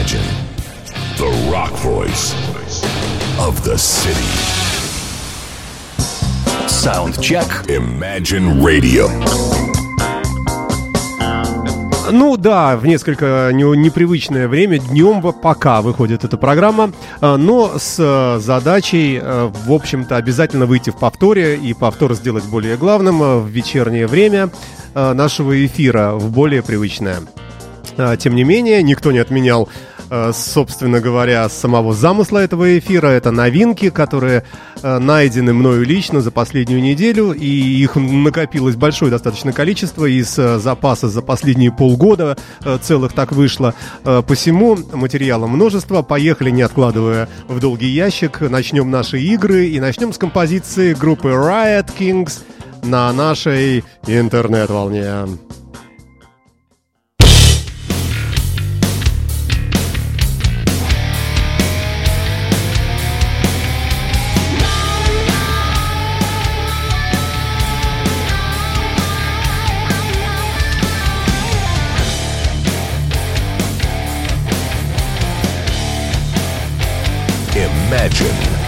Imagine the rock voice of the city. Soundcheck. Imagine Radio. Ну да, в несколько непривычное время, днем пока выходит эта программа, а, но с э, задачей, э, в общем-то, обязательно выйти в повторе и повтор сделать более главным э, в вечернее время нашего эфира, в более привычное. А, тем не менее, никто не отменял собственно говоря, самого замысла этого эфира. Это новинки, которые э, найдены мною лично за последнюю неделю, и их накопилось большое достаточно количество из э, запаса за последние полгода целых так вышло. Посему материала множество. Поехали, не откладывая в долгий ящик. Начнем наши игры и начнем с композиции группы Riot Kings на нашей интернет-волне. Imagine.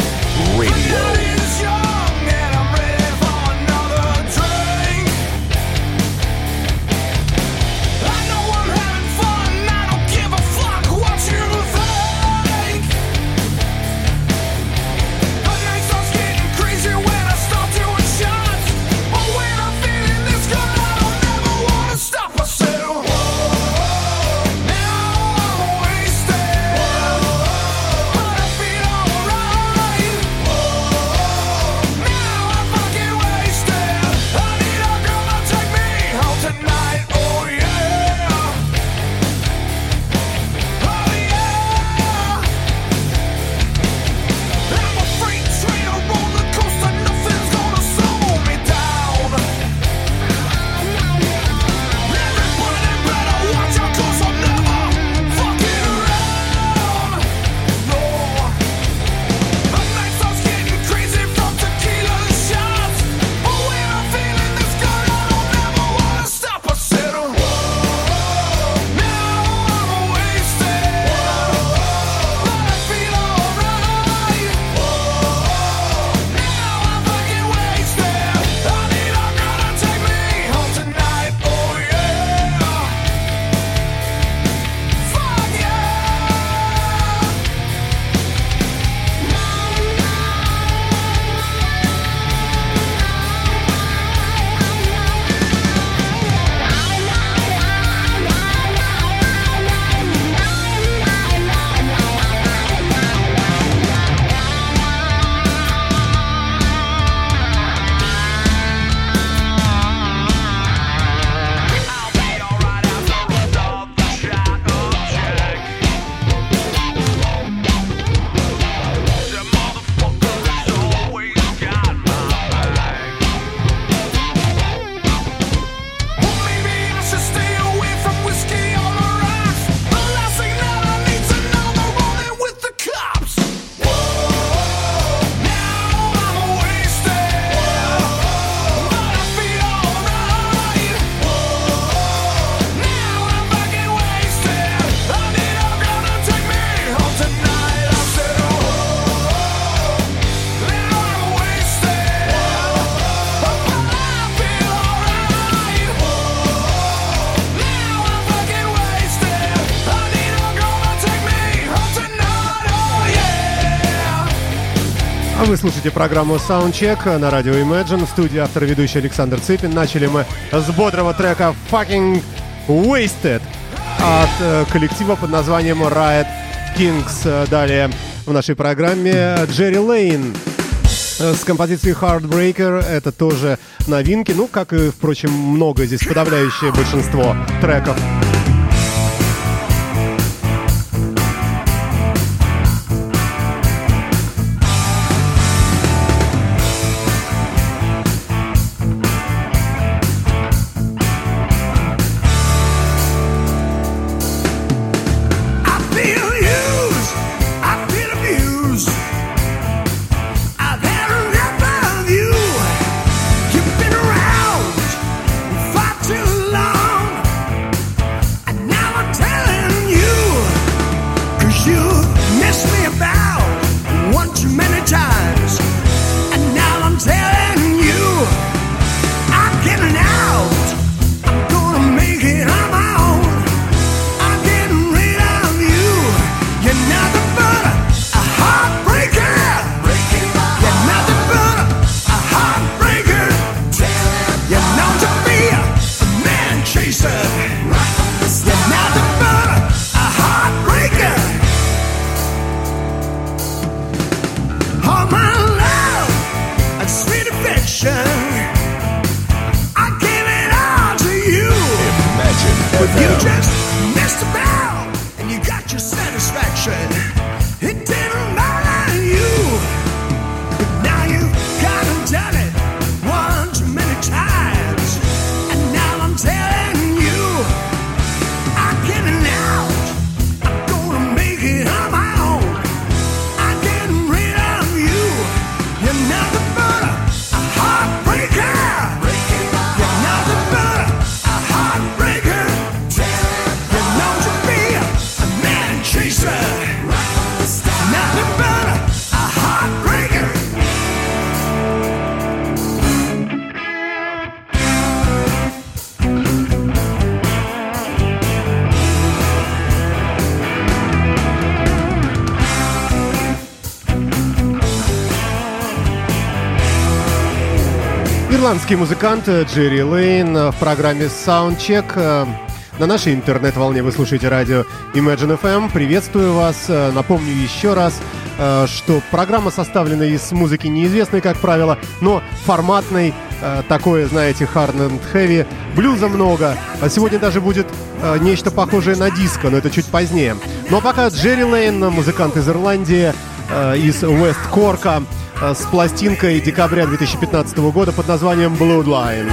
Вы слушаете программу Soundcheck на радио Imagine. В студии автор ведущий Александр Цыпин. Начали мы с бодрого трека Fucking Wasted от э, коллектива под названием Riot Kings. Далее в нашей программе Джерри Лейн э, с композицией Heartbreaker. Это тоже новинки. Ну, как и, впрочем, много здесь, подавляющее большинство треков. Just Ирландский музыкант э, Джерри Лейн э, в программе Soundcheck. э, На нашей интернет-волне вы слушаете радио Imagine FM. Приветствую вас. Напомню еще раз, что программа составлена из музыки неизвестной, как правило, но форматной, такое, знаете, hard and heavy. Блюза много. А сегодня даже будет нечто похожее на диско, но это чуть позднее. Ну а пока Джерри Лейн, музыкант из Ирландии, из Уэст Корка, э, с пластинкой декабря 2015 года под названием Bloodline.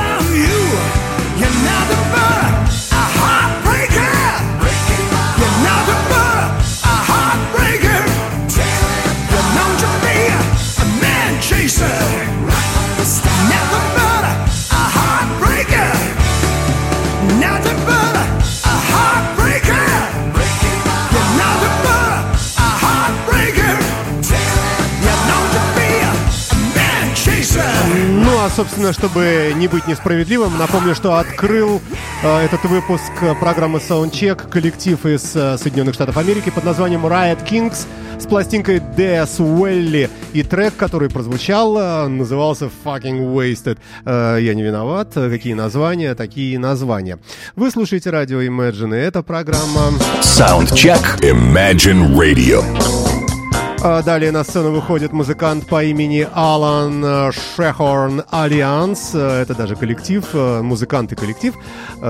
Ну а, собственно, чтобы не быть несправедливым, напомню, что открыл э, этот выпуск программы Soundcheck коллектив из э, Соединенных Штатов Америки под названием Riot Kings с пластинкой Death Valley. И трек, который прозвучал, э, назывался Fucking Wasted. Э, я не виноват. Какие названия, такие названия. Вы слушаете радио Imagine, и это программа... Soundcheck. Imagine Radio. А Далее на сцену выходит музыкант по имени Алан э, Шехорн Альянс. Э, Это даже коллектив, э, музыкант и коллектив.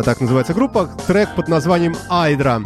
Так называется группа. Трек под названием «Айдра».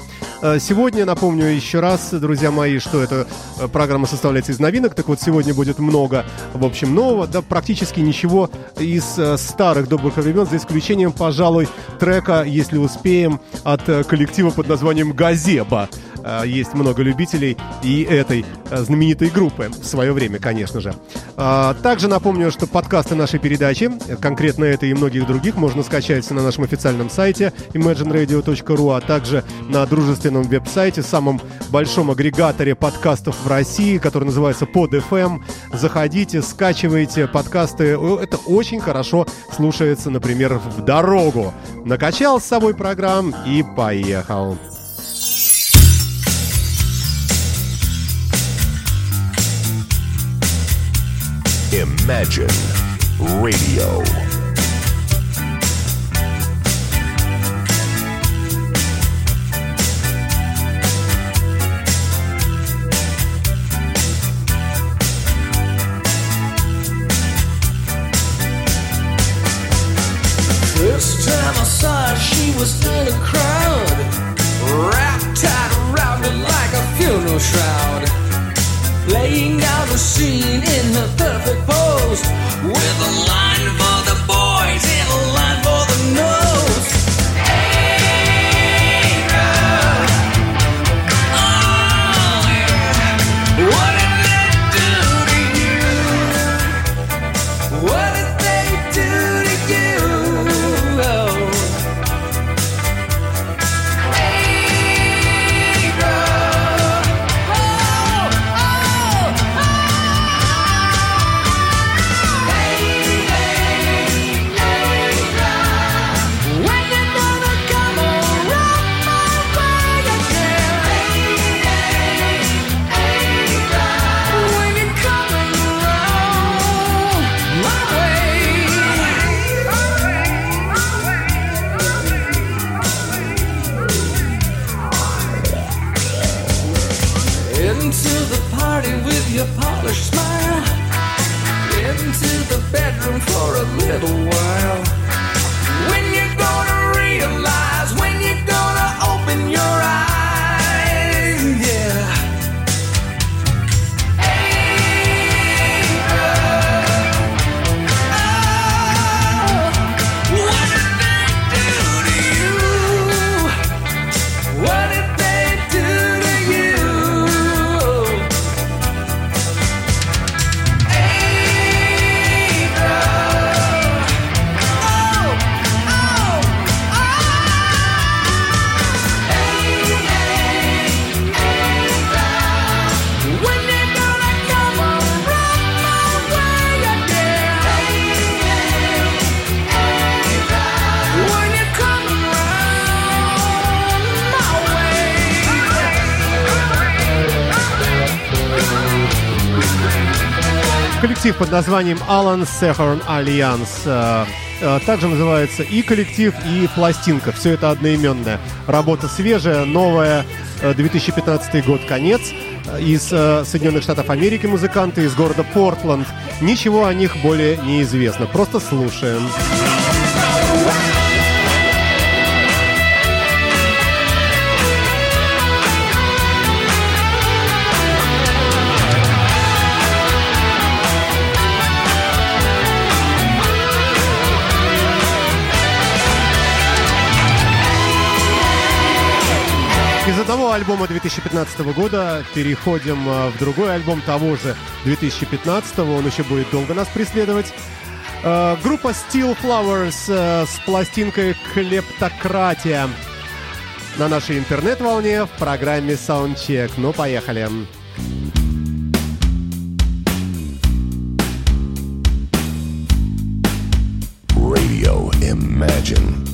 Сегодня, напомню еще раз, друзья мои, что эта программа составляется из новинок. Так вот, сегодня будет много, в общем, нового. Да практически ничего из старых добрых времен, за исключением, пожалуй, трека, если успеем, от коллектива под названием «Gazebo». Э, Есть много любителей и этой э, знаменитой группы в свое время, конечно же. А, Также напомню, что подкасты нашей передачи, конкретно этой и многих других, можно скачать на нашем официальном сайте imagineradio.ru, а также на дружественном веб-сайте, самом большом агрегаторе подкастов в России, который называется PodFM. Заходите, скачивайте подкасты. Это очень хорошо слушается, например, в дорогу. Накачал с собой программ и поехал. Imagine Radio. First time I saw she was in a crowd, wrapped tight around her like a funeral shroud. Laying out the scene in the perfect pose, with a line for the boys and a line for the nose. коллектив под названием Alan Sehorn Alliance. Э, э, также называется и коллектив, и пластинка. Все это одноименное. Работа свежая, новая. Э, 2015 год, конец. Из Соединенных Штатов Америки музыканты, из города Портленд. Ничего о них более не известно. Просто слушаем. Слушаем. альбома 2015 года переходим а, в другой альбом того же 2015. Он еще будет долго нас преследовать. А, группа Steel Flowers а, с пластинкой «Клептократия» на нашей интернет-волне в программе Soundcheck. Ну, поехали. Поехали. Imagine.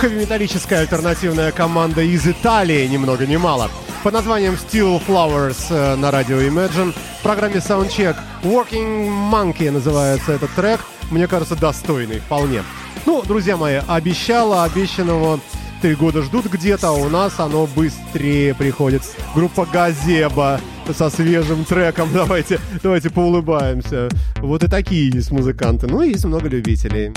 хэви-металлическая альтернативная команда из Италии, ни много ни мало. Под названием Steel Flowers э, на радио Imagine. В программе Soundcheck Working Monkey называется этот трек. Мне кажется, достойный вполне. Ну, друзья мои, обещала обещанного три года ждут где-то, а у нас оно быстрее приходит. Группа Газеба со свежим треком. Давайте, давайте поулыбаемся. Вот и такие есть музыканты. Ну и есть много любителей.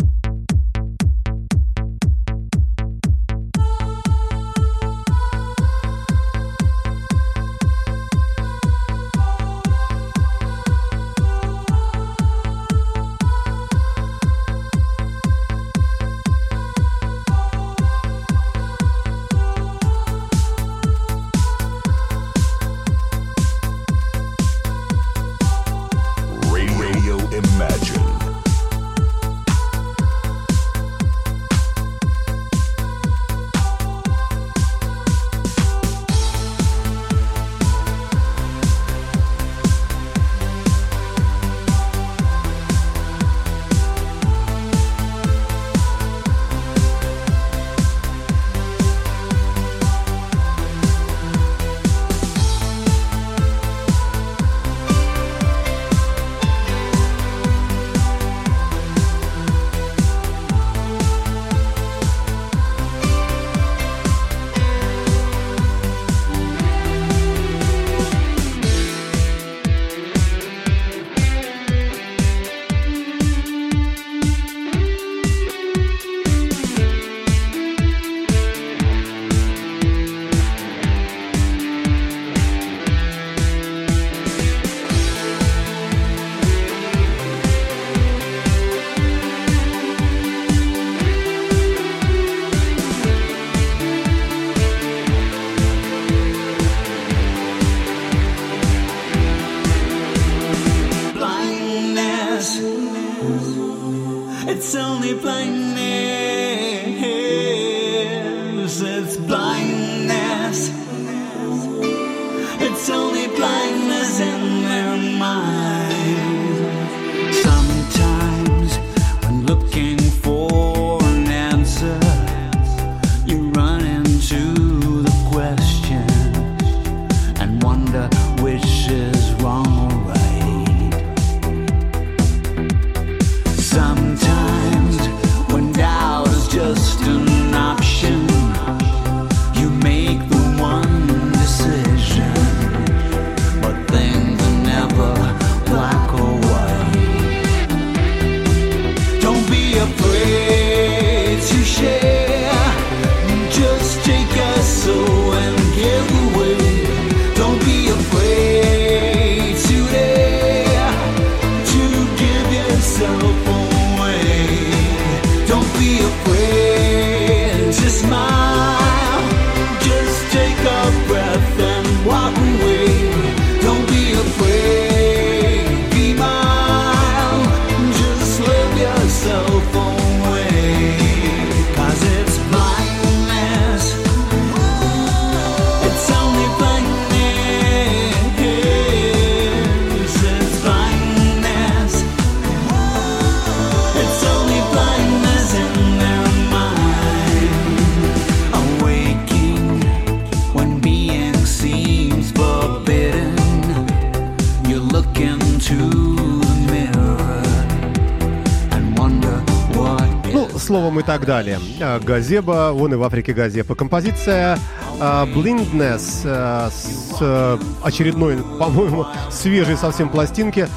Словом и так далее. А, Газеба, вон и в Африке Газеба. Композиция а, Blindness а, с очередной, по-моему, свежей совсем пластинки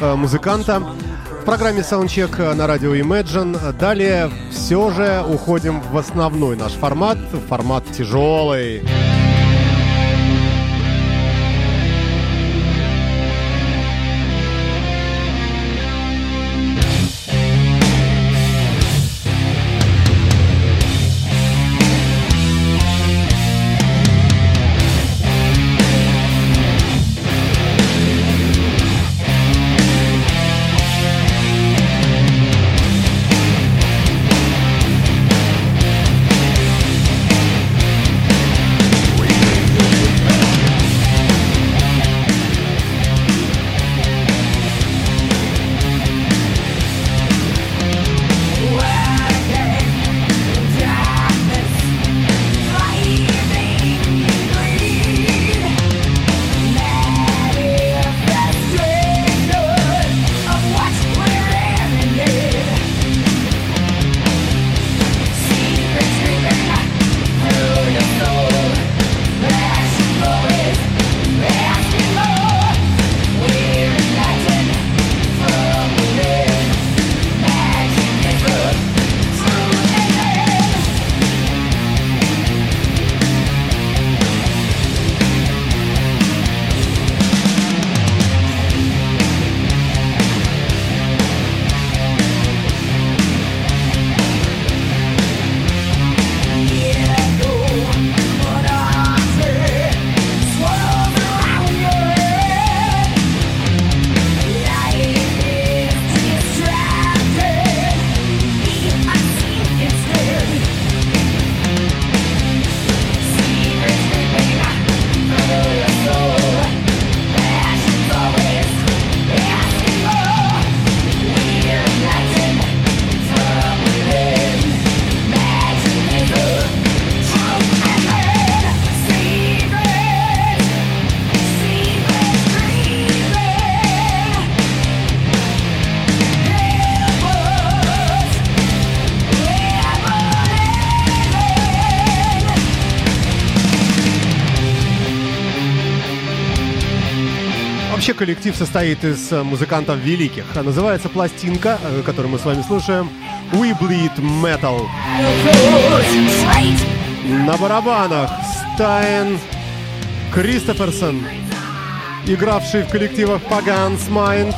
музыканта. В программе Soundcheck на радио Imagine. Далее все же уходим в основной наш формат, формат тяжелый. Коллектив состоит из э, музыкантов великих. Называется пластинка, э, которую мы с вами слушаем, We Bleed Metal. На барабанах Стайн Кристоферсон, игравший в коллективах Pagans Mind,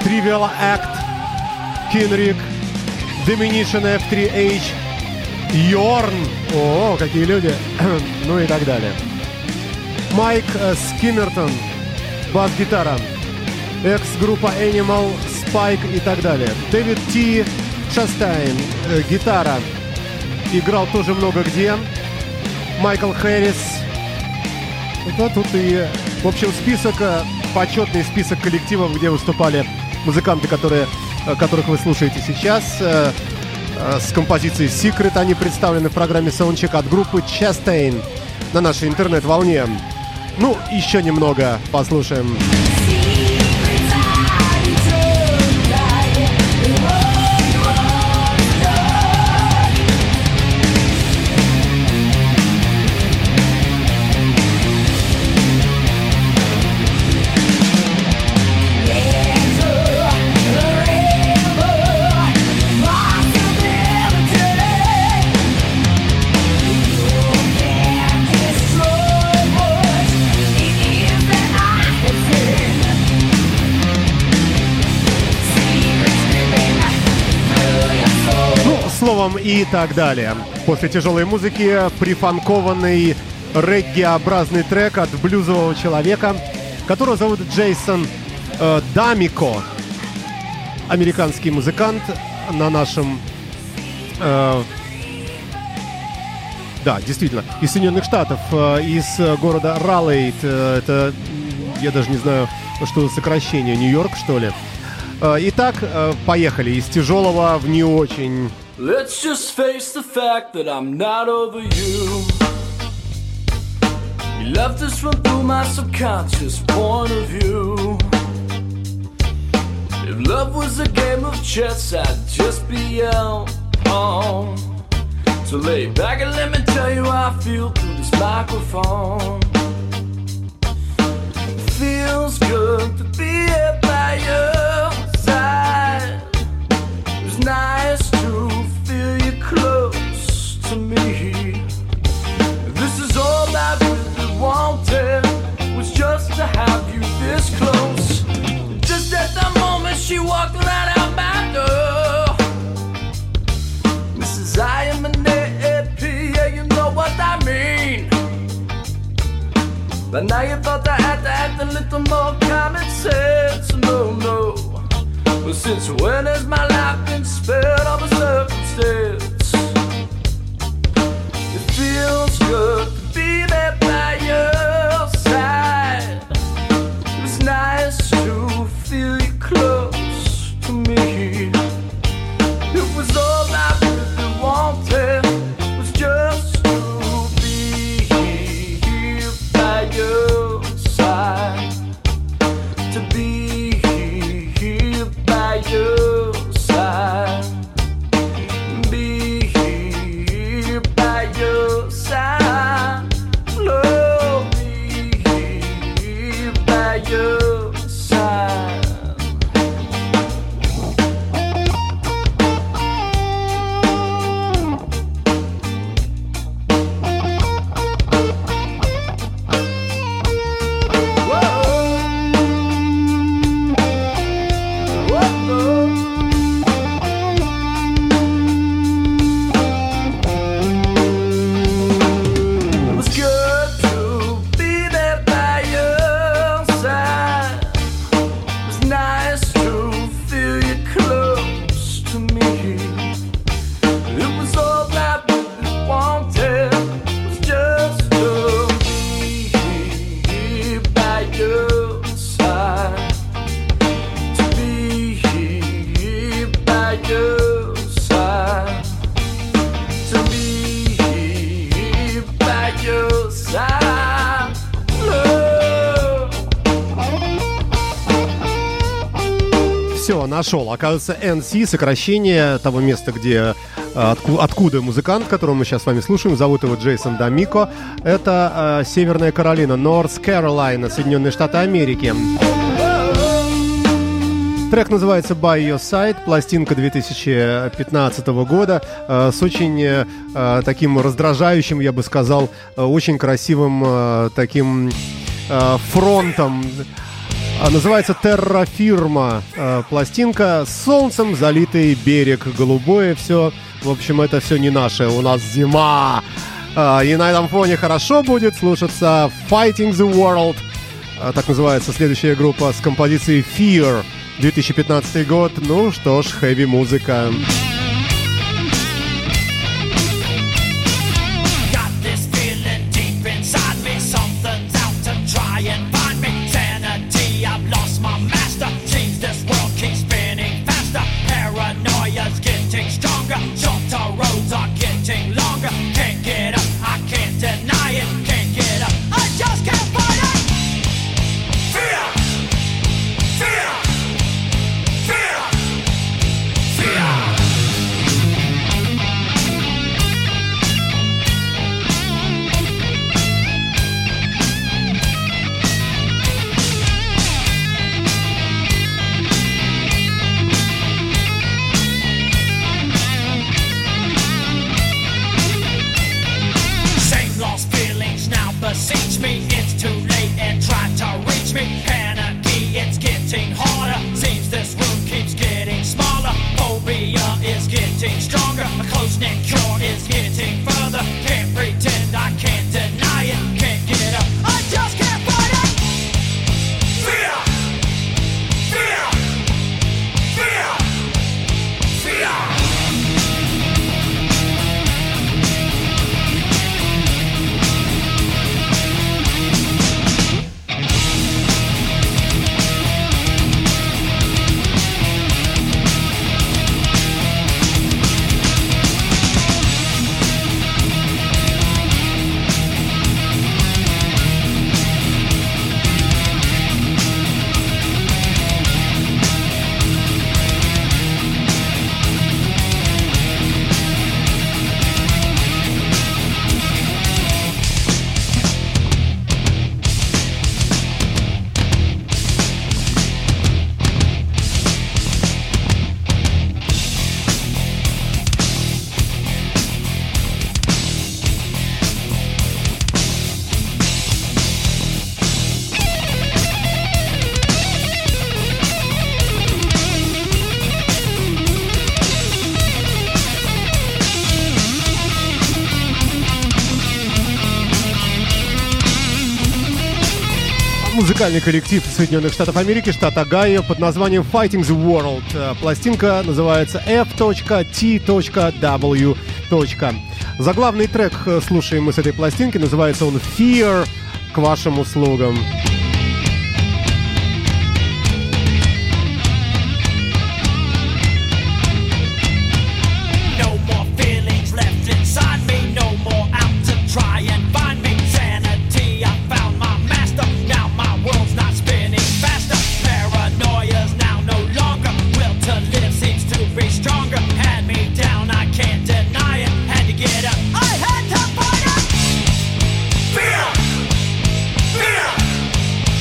Trivial Act, Кинрик, Diminution F3H, Йорн, о, какие люди, ну и так далее. Майк э, Скиммертон, бас-гитара, экс-группа Animal, Spike и так далее. Дэвид Ти Шастайн, э, гитара, играл тоже много где. Майкл Хэрис. Это тут и, в общем, список, э, почетный список коллективов, где выступали музыканты, которые, э, которых вы слушаете сейчас. Э, С композицией Secret они представлены в программе Soundcheck от группы Chastain на нашей интернет-волне. Ну, еще немного послушаем. Словом и так далее. После тяжелой музыки прифанкованный регги-образный трек от блюзового человека, которого зовут Джейсон э, Дамико. Американский музыкант на нашем... э, да, действительно, из Соединенных Штатов, э, из города Раллейт. Э, это, я даже не знаю, что за сокращение, Нью-Йорк, что ли. Э, Итак, э, поехали. Из тяжелого в не очень. Let's just face the fact that I'm not over you. You left us from through my subconscious point of view. If love was a game of chess, I'd just be out pawn. So lay back and let me tell you how I feel through this microphone. Feels good to be here by your side. It was nice wanted was just to have you this close. Just at the moment she walked right out my door. Mrs. I am an AP, yeah, you know what I mean. But now you thought I had to act a little more common sense. No, no. But since when has my life been spared of a circumstance? It feels good нашел. Оказывается, NC, сокращение того места, где отку, откуда музыкант, которого мы сейчас с вами слушаем, зовут его Джейсон Дамико. Это э, Северная Каролина, Норс Каролина, Соединенные Штаты Америки. Трек называется By Your Side, пластинка 2015 года э, с очень э, таким раздражающим, я бы сказал, э, очень красивым э, таким э, фронтом. А, Называется Террафирма э, пластинка солнцем, залитый берег, голубое все. В общем, это все не наше, у нас зима. А, И на этом фоне хорошо будет слушаться Fighting the World. А, Так называется следующая группа с композицией Fear. 2015 год. Ну что ж, хэви музыка. Музыкальный коллектив Соединенных Штатов Америки, штат Огайо, под названием Fighting the World. Э, Пластинка называется F.T.W. Заглавный трек э, слушаем мы с этой пластинки, называется он Fear к вашим услугам.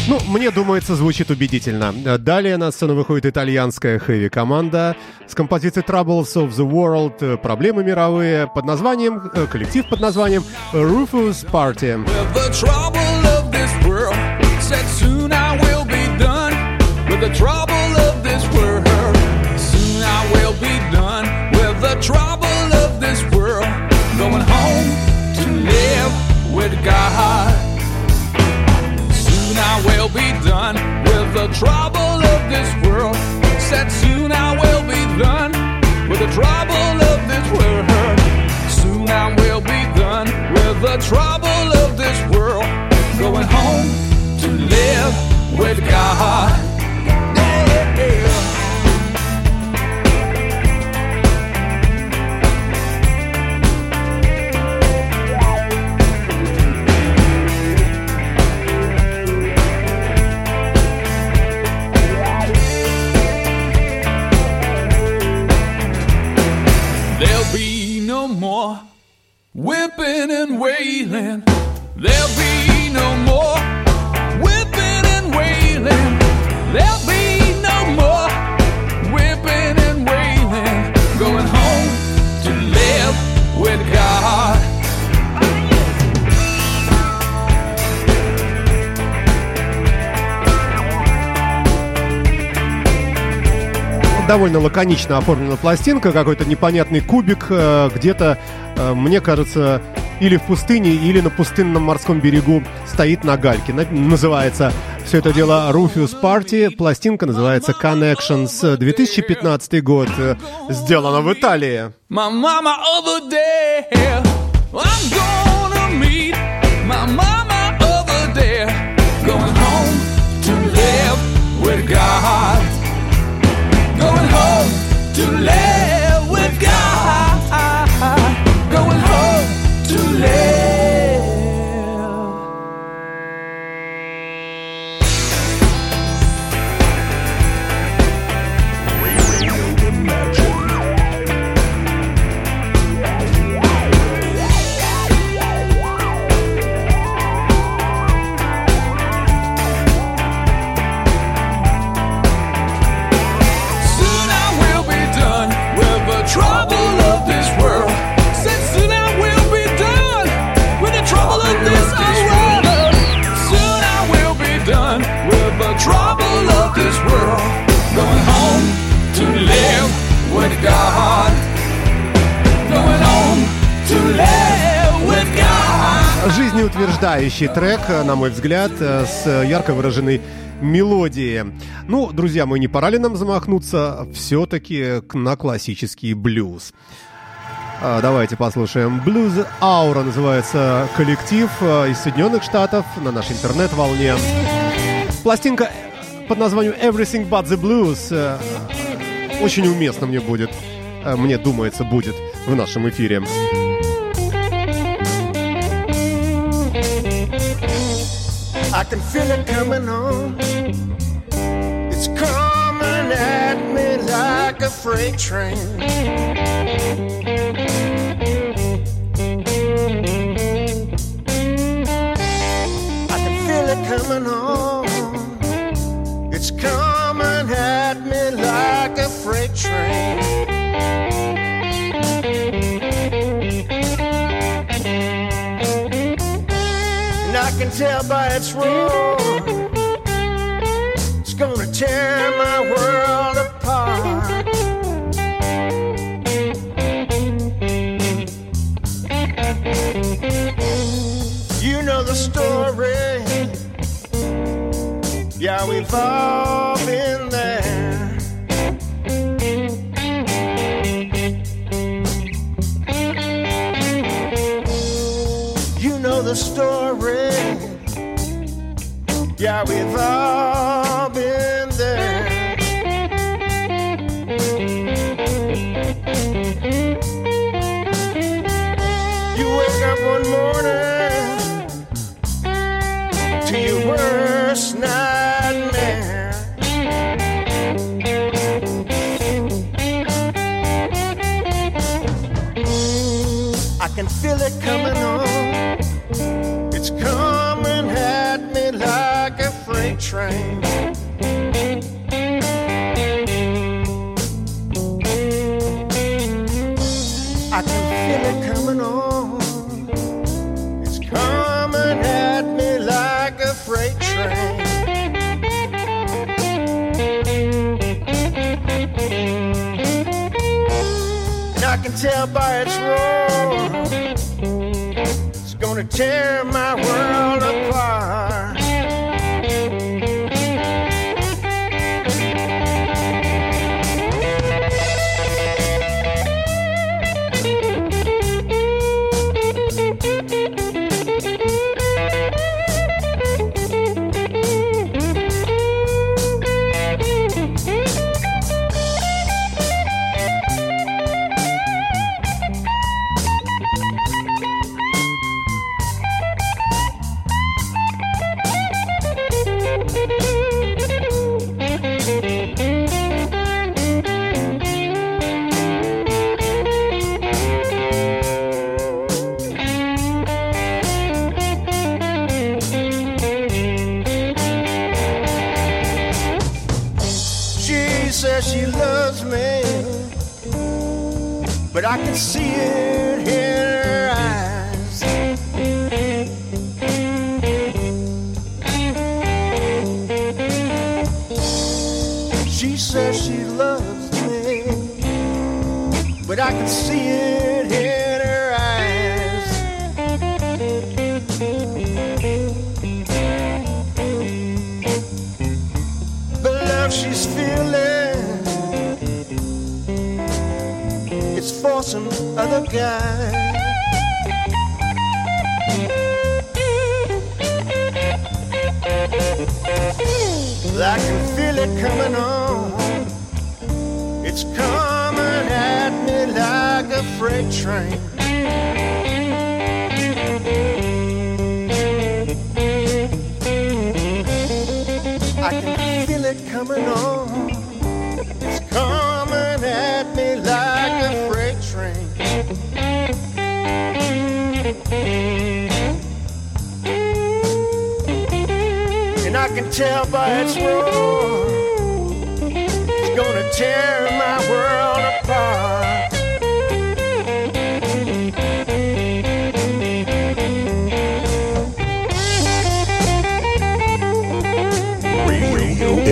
Ну, мне думается, звучит убедительно. Далее на сцену выходит итальянская хэви-команда с композицией Troubles of the World, э, проблемы мировые, под названием, э, коллектив под названием Rufus Party. With the be done with the trouble of this world. Said soon I will be done with the trouble of this world. Soon I will be done with the trouble of this world. Going home to live with God. more whipping and wailing. There'll be Довольно лаконично оформлена пластинка, какой-то непонятный кубик, э, где-то, э, мне кажется, или в пустыне, или на пустынном морском берегу стоит на гальке. На- Называется все это дело Rufus Party, пластинка называется Connections, 2015 год, э, сделана в Италии. God. To let. Жизнеутверждающий трек, э, на мой взгляд, э, с ярко выраженной мелодией. Ну, друзья мои, не пора ли нам замахнуться все-таки на классический блюз? А, Давайте послушаем. Blues Aura называется коллектив э, из Соединенных Штатов на нашей интернет-волне. Пластинка под названием Everything But The Blues очень уместно мне будет, мне думается, будет в нашем эфире. I can feel it coming on. It's coming at me like a freight train. I can feel it coming on. It's coming at me like a freight train. Tell by its roar, it's gonna tear my world apart. You know the story. Yeah, we've all yeah, we thought. Tell by its roar, it's gonna tear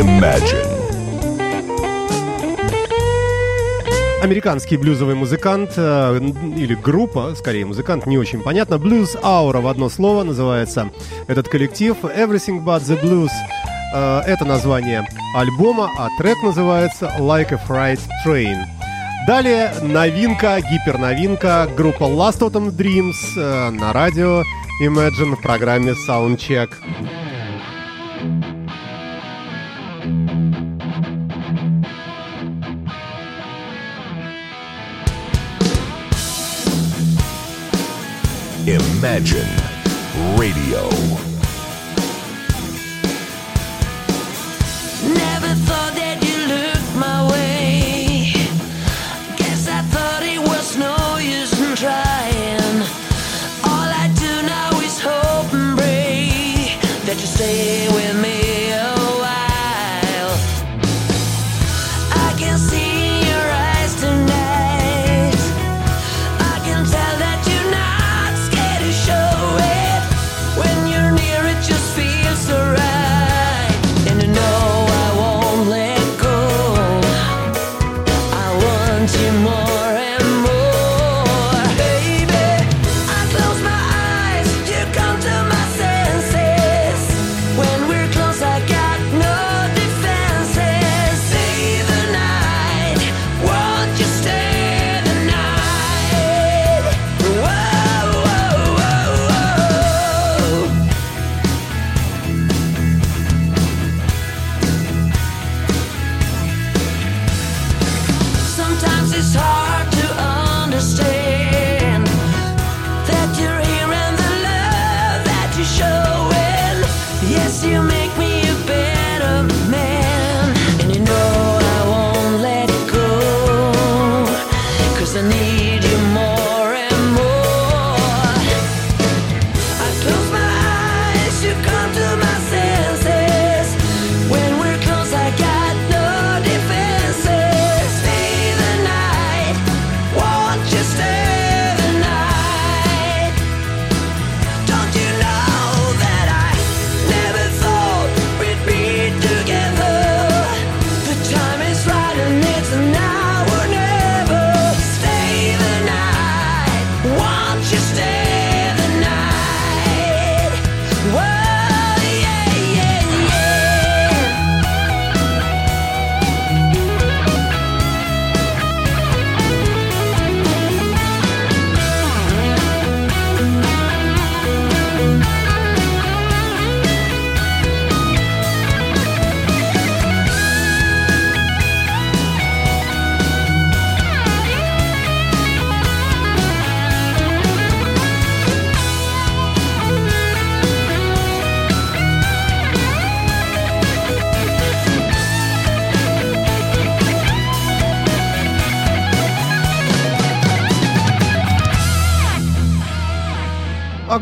Imagine. Американский блюзовый музыкант э, или группа, скорее музыкант, не очень понятно. Blues Aura в одно слово называется этот коллектив. Everything But The Blues э, — это название альбома, а трек называется Like a Freight Train. Далее новинка, гиперновинка, группа Last Autumn Dreams э, на радио Imagine в программе Soundcheck. Soundcheck. Imagine Radio.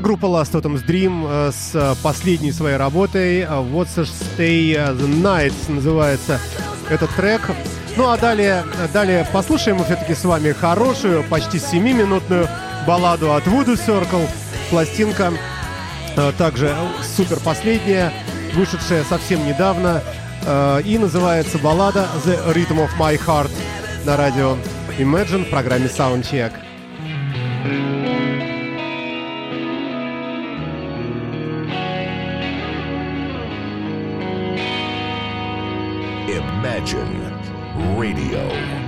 Группа Last Autumn's Dream э, с э, последней своей работой э, What's a Stay the Night называется этот трек. Ну а далее, далее послушаем мы все-таки с вами хорошую, почти 7-минутную балладу от Voodoo Circle. Пластинка также супер последняя, вышедшая совсем недавно. И называется баллада The Rhythm of My Heart на радио Imagine в программе Soundcheck. thank you Radio.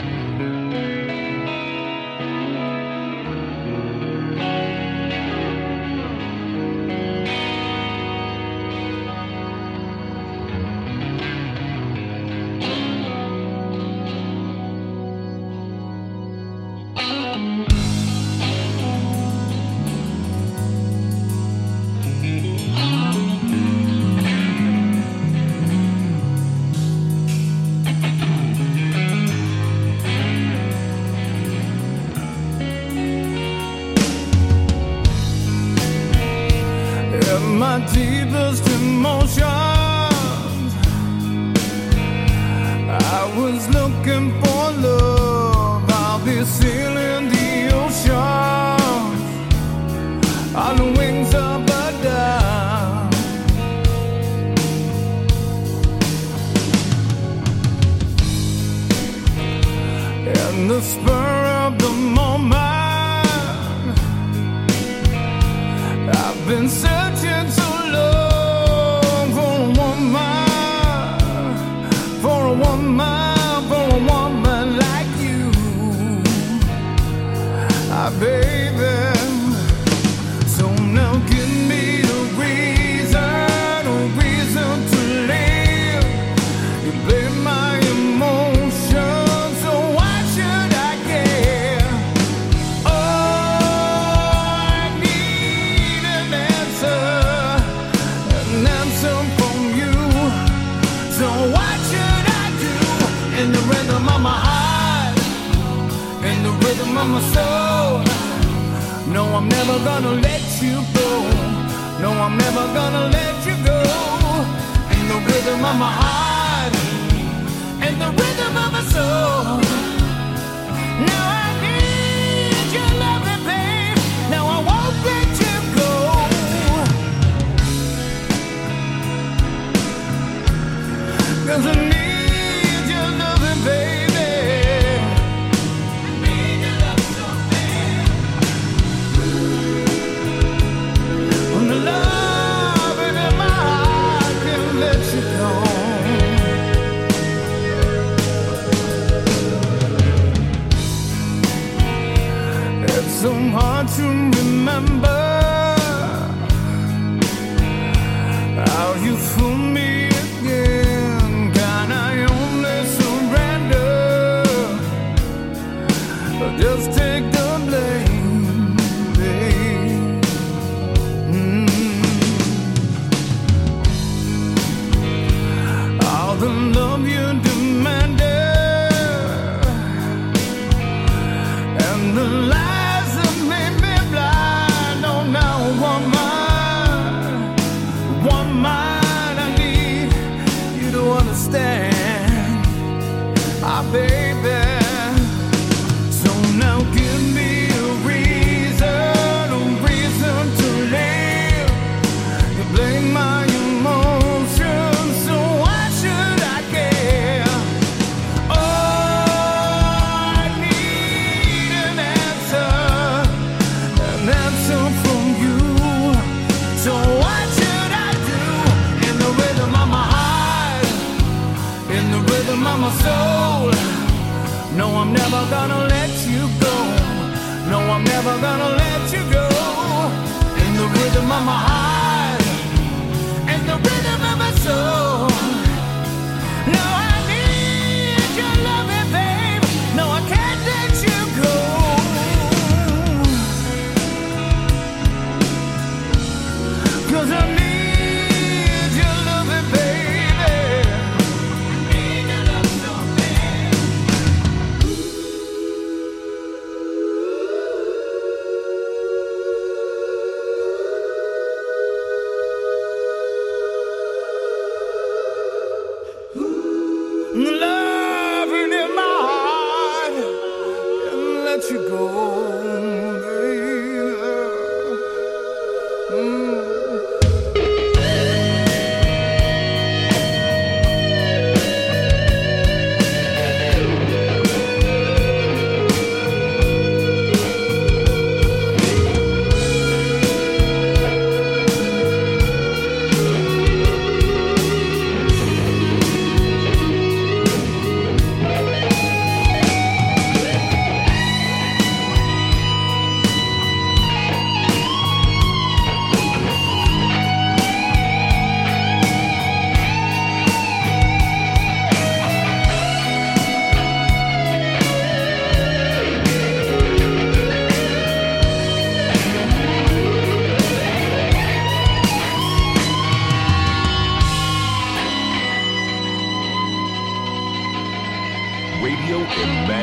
never gonna let you go. No, I'm never gonna let you go. And the rhythm of my heart, and the rhythm of my soul. Now I need your loving, babe. Now I won't let you go. Cause so hard to remember.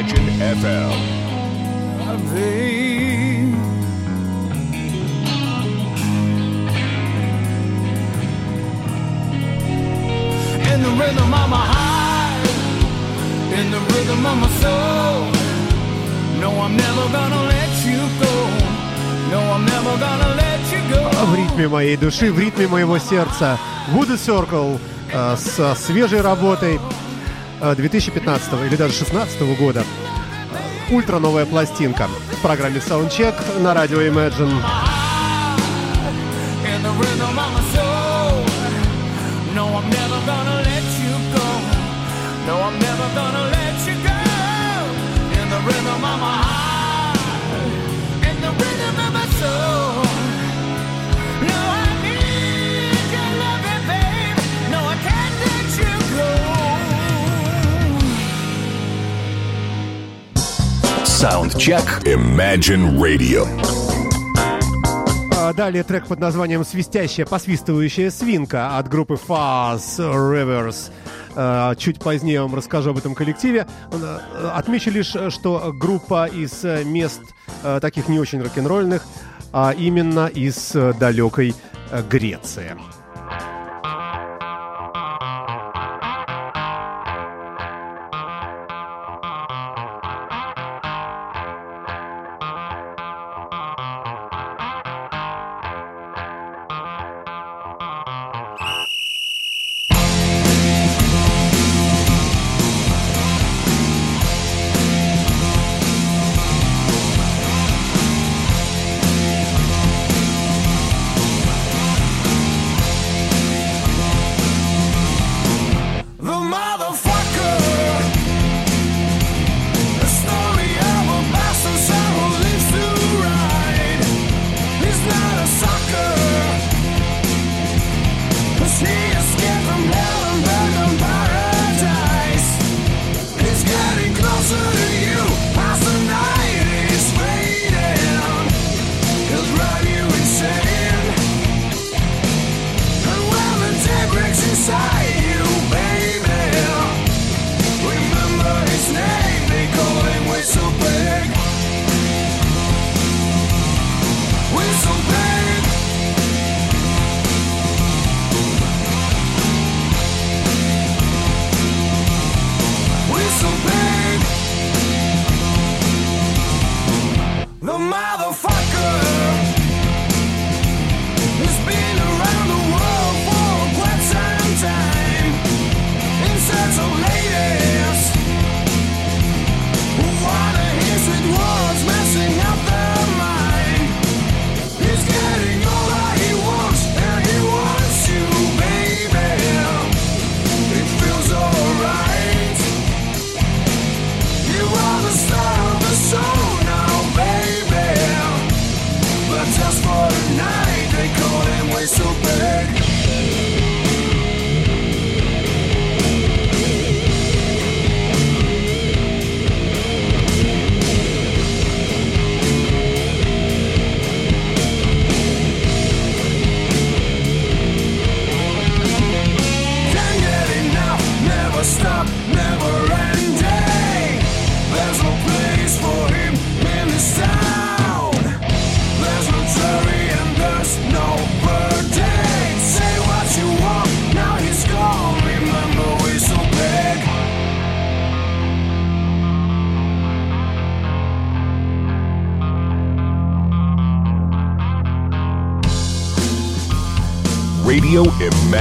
Virgin FM. In the rhythm of my heart, in the rhythm of my soul. No, I'm never gonna let you go. No, I'm never gonna let you go. В ритме моей души, в ритме моего сердца. Wood Circle э, с свежей работой Э, 2015 или даже 2016 года. Ультра новая пластинка в программе Soundcheck на радио Imagine. No, I'm never gonna let Саундчек Imagine Radio. А далее трек под названием «Свистящая, посвистывающая свинка» от группы Fuzz Rivers. А, чуть позднее я вам расскажу об этом коллективе. А, отмечу лишь, что группа из э, мест э, таких не очень рок-н-ролльных, а именно из э, далекой Греции.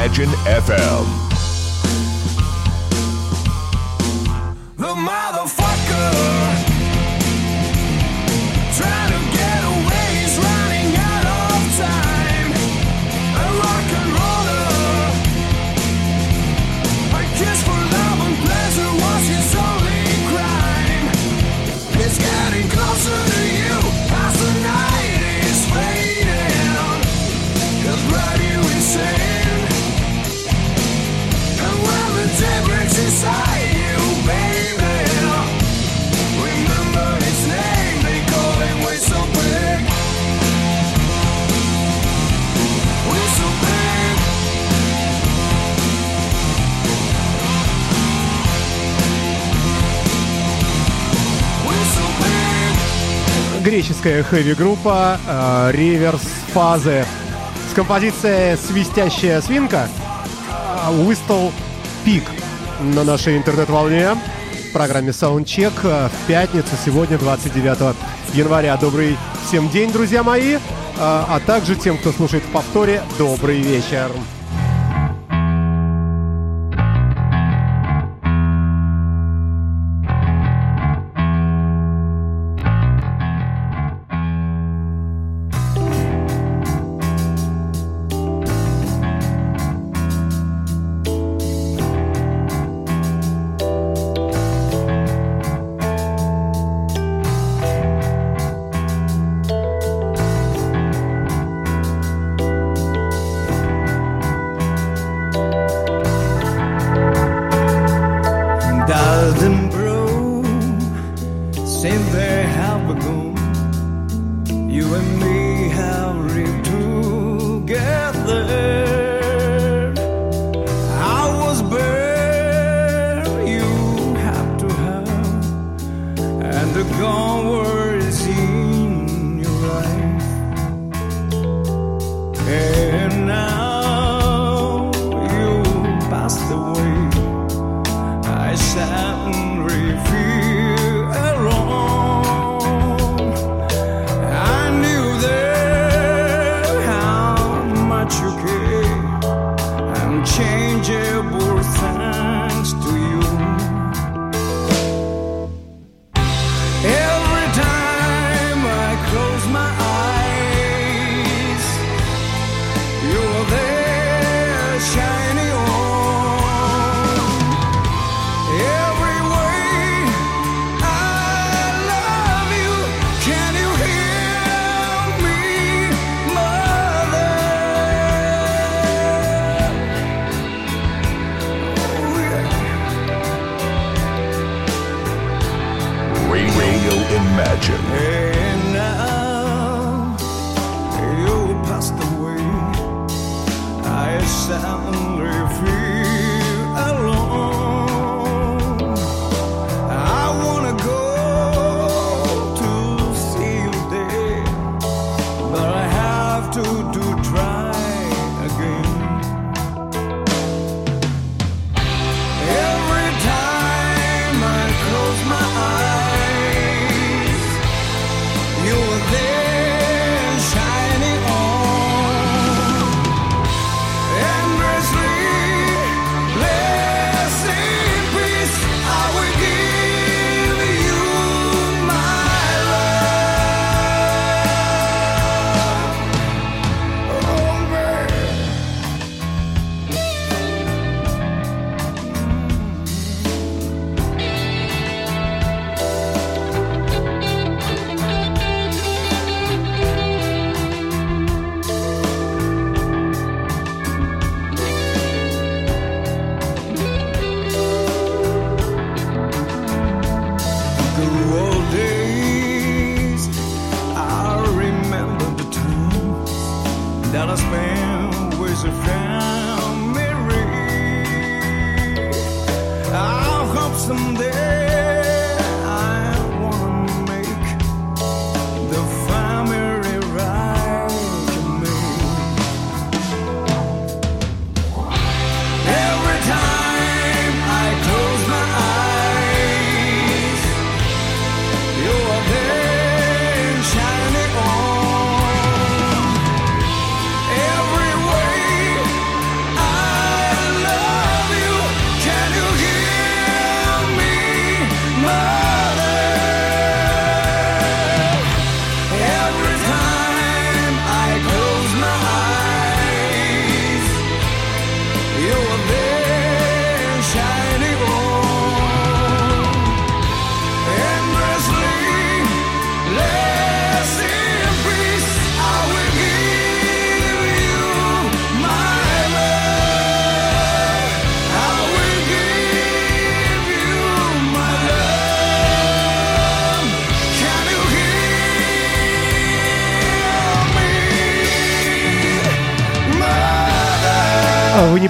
Imagine FM. британская хэви-группа Риверс Реверс Фазы с композицией «Свистящая свинка» э, Whistle Пик на нашей интернет-волне в программе Саундчек э, в пятницу, сегодня 29 января. Добрый всем день, друзья мои, э, а также тем, кто слушает в повторе, добрый вечер.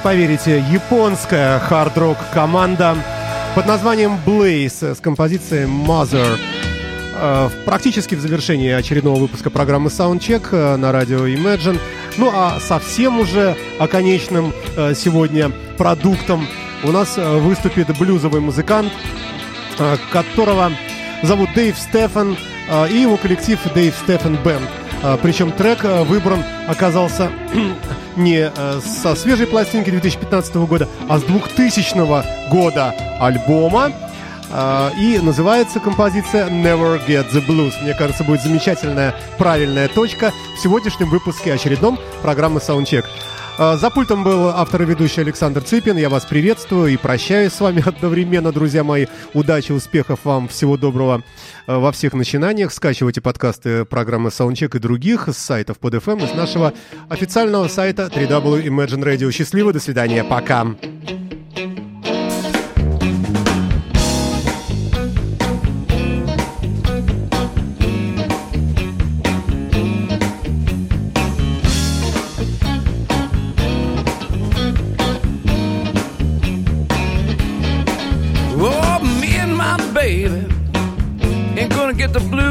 поверите, японская хард-рок команда под названием Blaze с композицией Mother. Э, практически в завершении очередного выпуска программы Soundcheck э, на радио Imagine. Ну а совсем уже оконечным э, сегодня продуктом у нас выступит блюзовый музыкант, которого зовут Дэйв Стефан и его коллектив Дэйв Стефан Бенд. Э, Причем трек э, выбран оказался не э, со свежей пластинки 2015 года, а с 2000 года альбома. Э, И называется композиция Never Get the Blues. Мне кажется, будет замечательная, правильная точка в сегодняшнем выпуске очередном программы Soundcheck. Э, За пультом был автор и ведущий Александр Цыпин. Я вас приветствую и прощаюсь с вами одновременно, друзья мои. Удачи, успехов вам, всего доброго э, во всех начинаниях. Скачивайте подкасты программы Soundcheck и других с сайтов под FM, из нашего официального сайта www Imagine Radio. Счастливо, до свидания, пока. Get the blues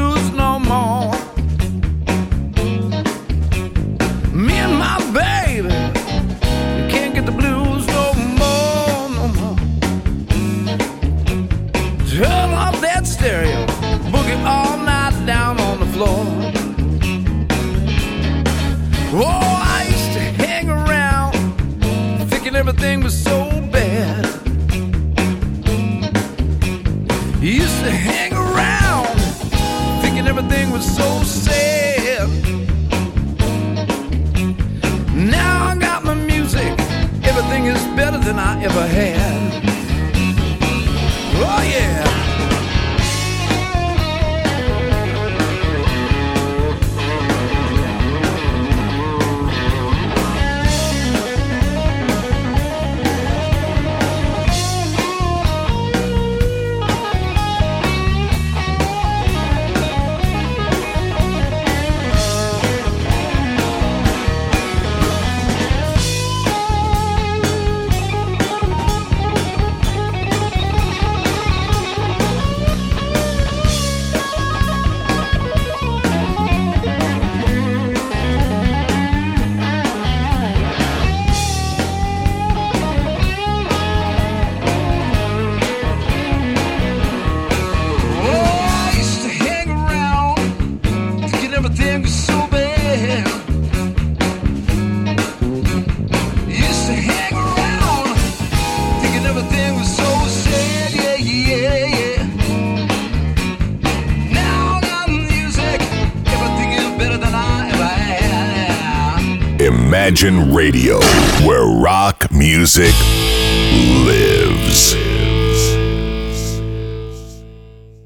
Radio, where rock music.